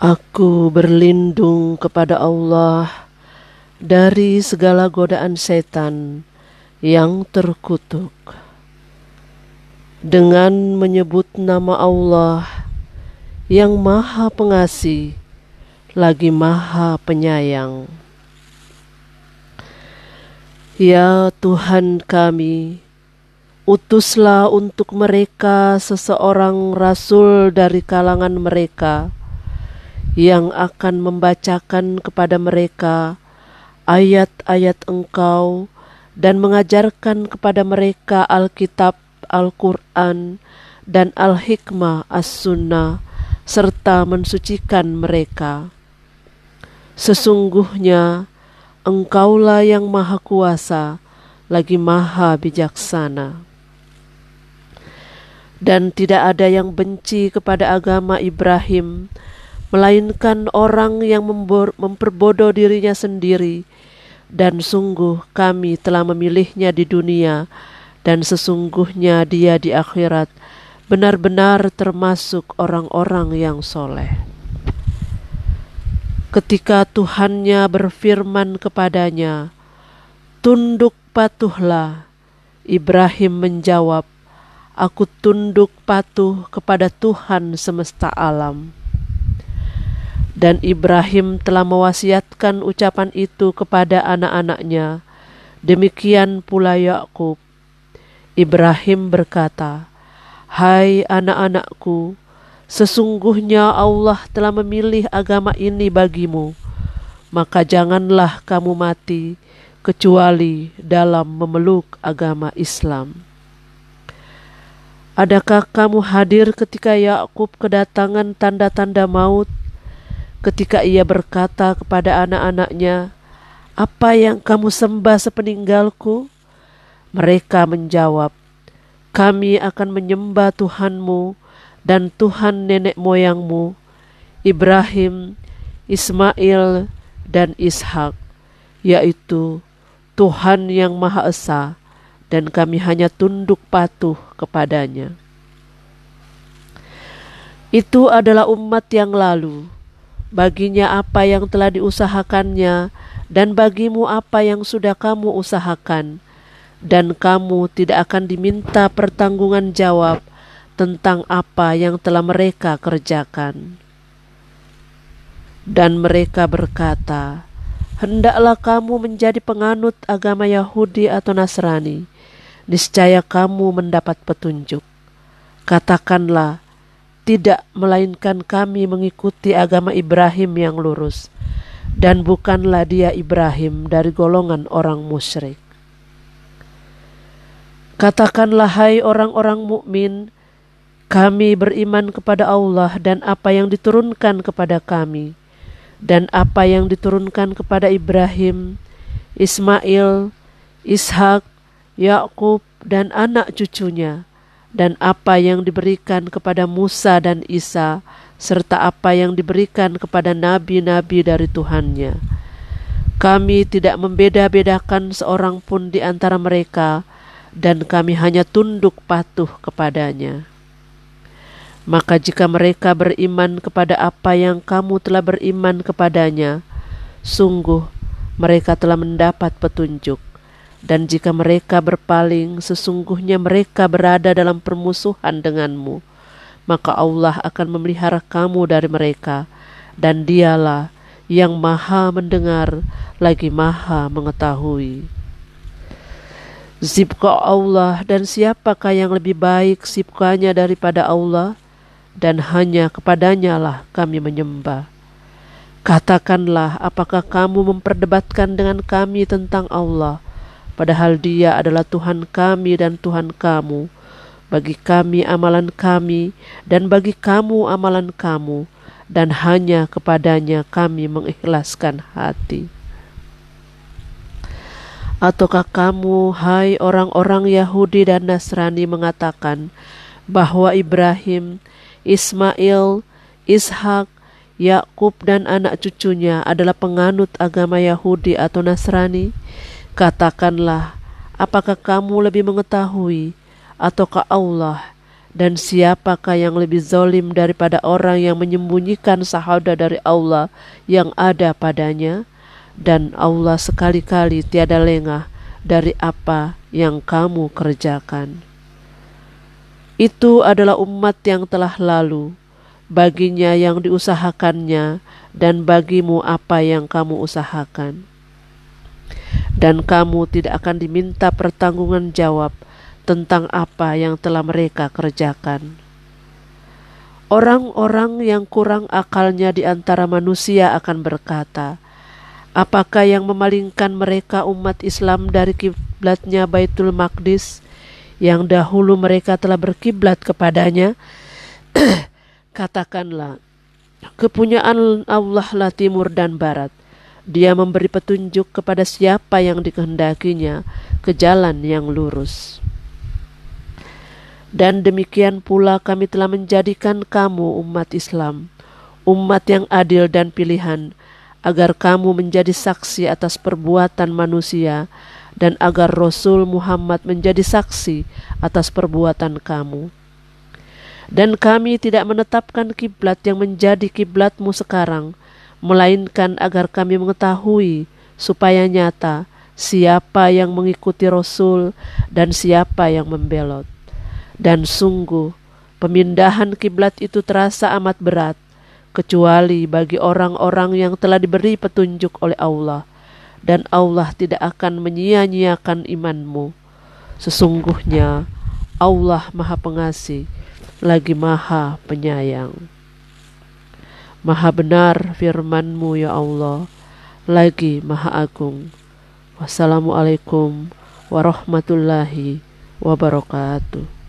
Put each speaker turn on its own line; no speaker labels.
Aku berlindung kepada Allah dari segala godaan setan yang terkutuk. Dengan menyebut nama Allah yang Maha Pengasih lagi Maha Penyayang. Ya Tuhan kami, utuslah untuk mereka seseorang rasul dari kalangan mereka yang akan membacakan kepada mereka ayat-ayat Engkau dan mengajarkan kepada mereka Alkitab, Al-Quran, dan Al-Hikmah As-Sunnah, serta mensucikan mereka. Sesungguhnya Engkaulah yang Maha Kuasa, lagi Maha Bijaksana. Dan tidak ada yang benci kepada agama Ibrahim, melainkan orang yang memperbodoh dirinya sendiri. Dan sungguh kami telah memilihnya di dunia, dan sesungguhnya dia di akhirat benar-benar termasuk orang-orang yang soleh. Ketika Tuhannya berfirman kepadanya, Tunduk patuhlah, Ibrahim menjawab, Aku tunduk patuh kepada Tuhan semesta alam. Dan Ibrahim telah mewasiatkan ucapan itu kepada anak-anaknya. Demikian pula Yakub. Ibrahim berkata, "Hai anak-anakku, sesungguhnya Allah telah memilih agama ini bagimu, maka janganlah kamu mati kecuali dalam memeluk agama Islam." Adakah kamu hadir ketika Yakub kedatangan tanda-tanda maut ketika ia berkata kepada anak-anaknya, "Apa yang kamu sembah sepeninggalku?" Mereka menjawab, "Kami akan menyembah Tuhanmu dan Tuhan nenek moyangmu, Ibrahim, Ismail, dan Ishak, yaitu Tuhan yang Maha Esa, dan kami hanya tunduk patuh kepadanya." Itu adalah umat yang lalu baginya apa yang telah diusahakannya, dan bagimu apa yang sudah kamu usahakan, dan kamu tidak akan diminta pertanggungan jawab tentang apa yang telah mereka kerjakan. Dan mereka berkata, Hendaklah kamu menjadi penganut agama Yahudi atau Nasrani, niscaya kamu mendapat petunjuk. Katakanlah, tidak melainkan kami mengikuti agama Ibrahim yang lurus dan bukanlah dia Ibrahim dari golongan orang musyrik. Katakanlah hai orang-orang mukmin, kami beriman kepada Allah dan apa yang diturunkan kepada kami dan apa yang diturunkan kepada Ibrahim, Ismail, Ishak, Yakub dan anak cucunya dan apa yang diberikan kepada Musa dan Isa, serta apa yang diberikan kepada nabi-nabi dari Tuhannya. Kami tidak membeda-bedakan seorang pun di antara mereka, dan kami hanya tunduk patuh kepadanya. Maka jika mereka beriman kepada apa yang kamu telah beriman kepadanya, sungguh mereka telah mendapat petunjuk dan jika mereka berpaling, sesungguhnya mereka berada dalam permusuhan denganmu. Maka Allah akan memelihara kamu dari mereka, dan Dialah yang Maha Mendengar lagi Maha Mengetahui. Zibka Allah dan siapakah yang lebih baik sibkanya daripada Allah dan hanya kepadanya lah kami menyembah. Katakanlah apakah kamu memperdebatkan dengan kami tentang Allah padahal Dia adalah Tuhan kami dan Tuhan kamu. Bagi kami amalan kami, dan bagi kamu amalan kamu, dan hanya kepadanya kami mengikhlaskan hati. Ataukah kamu, hai orang-orang Yahudi dan Nasrani, mengatakan bahwa Ibrahim, Ismail, Ishak, Yakub, dan anak cucunya adalah penganut agama Yahudi atau Nasrani? Katakanlah, apakah kamu lebih mengetahui ataukah Allah Dan siapakah yang lebih zolim daripada orang yang menyembunyikan sahada dari Allah yang ada padanya? Dan Allah sekali-kali tiada lengah dari apa yang kamu kerjakan. Itu adalah umat yang telah lalu, baginya yang diusahakannya, dan bagimu apa yang kamu usahakan. Dan kamu tidak akan diminta pertanggungan jawab tentang apa yang telah mereka kerjakan. Orang-orang yang kurang akalnya di antara manusia akan berkata, Apakah yang memalingkan mereka umat Islam dari kiblatnya Baitul Maqdis yang dahulu mereka telah berkiblat kepadanya? Katakanlah, kepunyaan Allah lah timur dan barat. Dia memberi petunjuk kepada siapa yang dikehendakinya ke jalan yang lurus. Dan demikian pula kami telah menjadikan kamu umat Islam, umat yang adil dan pilihan, agar kamu menjadi saksi atas perbuatan manusia dan agar Rasul Muhammad menjadi saksi atas perbuatan kamu. Dan kami tidak menetapkan kiblat yang menjadi kiblatmu sekarang, melainkan agar kami mengetahui supaya nyata siapa yang mengikuti Rasul dan siapa yang membelot. Dan sungguh, pemindahan kiblat itu terasa amat berat, kecuali bagi orang-orang yang telah diberi petunjuk oleh Allah, dan Allah tidak akan menyia-nyiakan imanmu. Sesungguhnya Allah Maha Pengasih, lagi Maha Penyayang. Maha benar firmanmu ya Allah, lagi Maha Agung. Wassalamualaikum warahmatullahi wabarakatuh.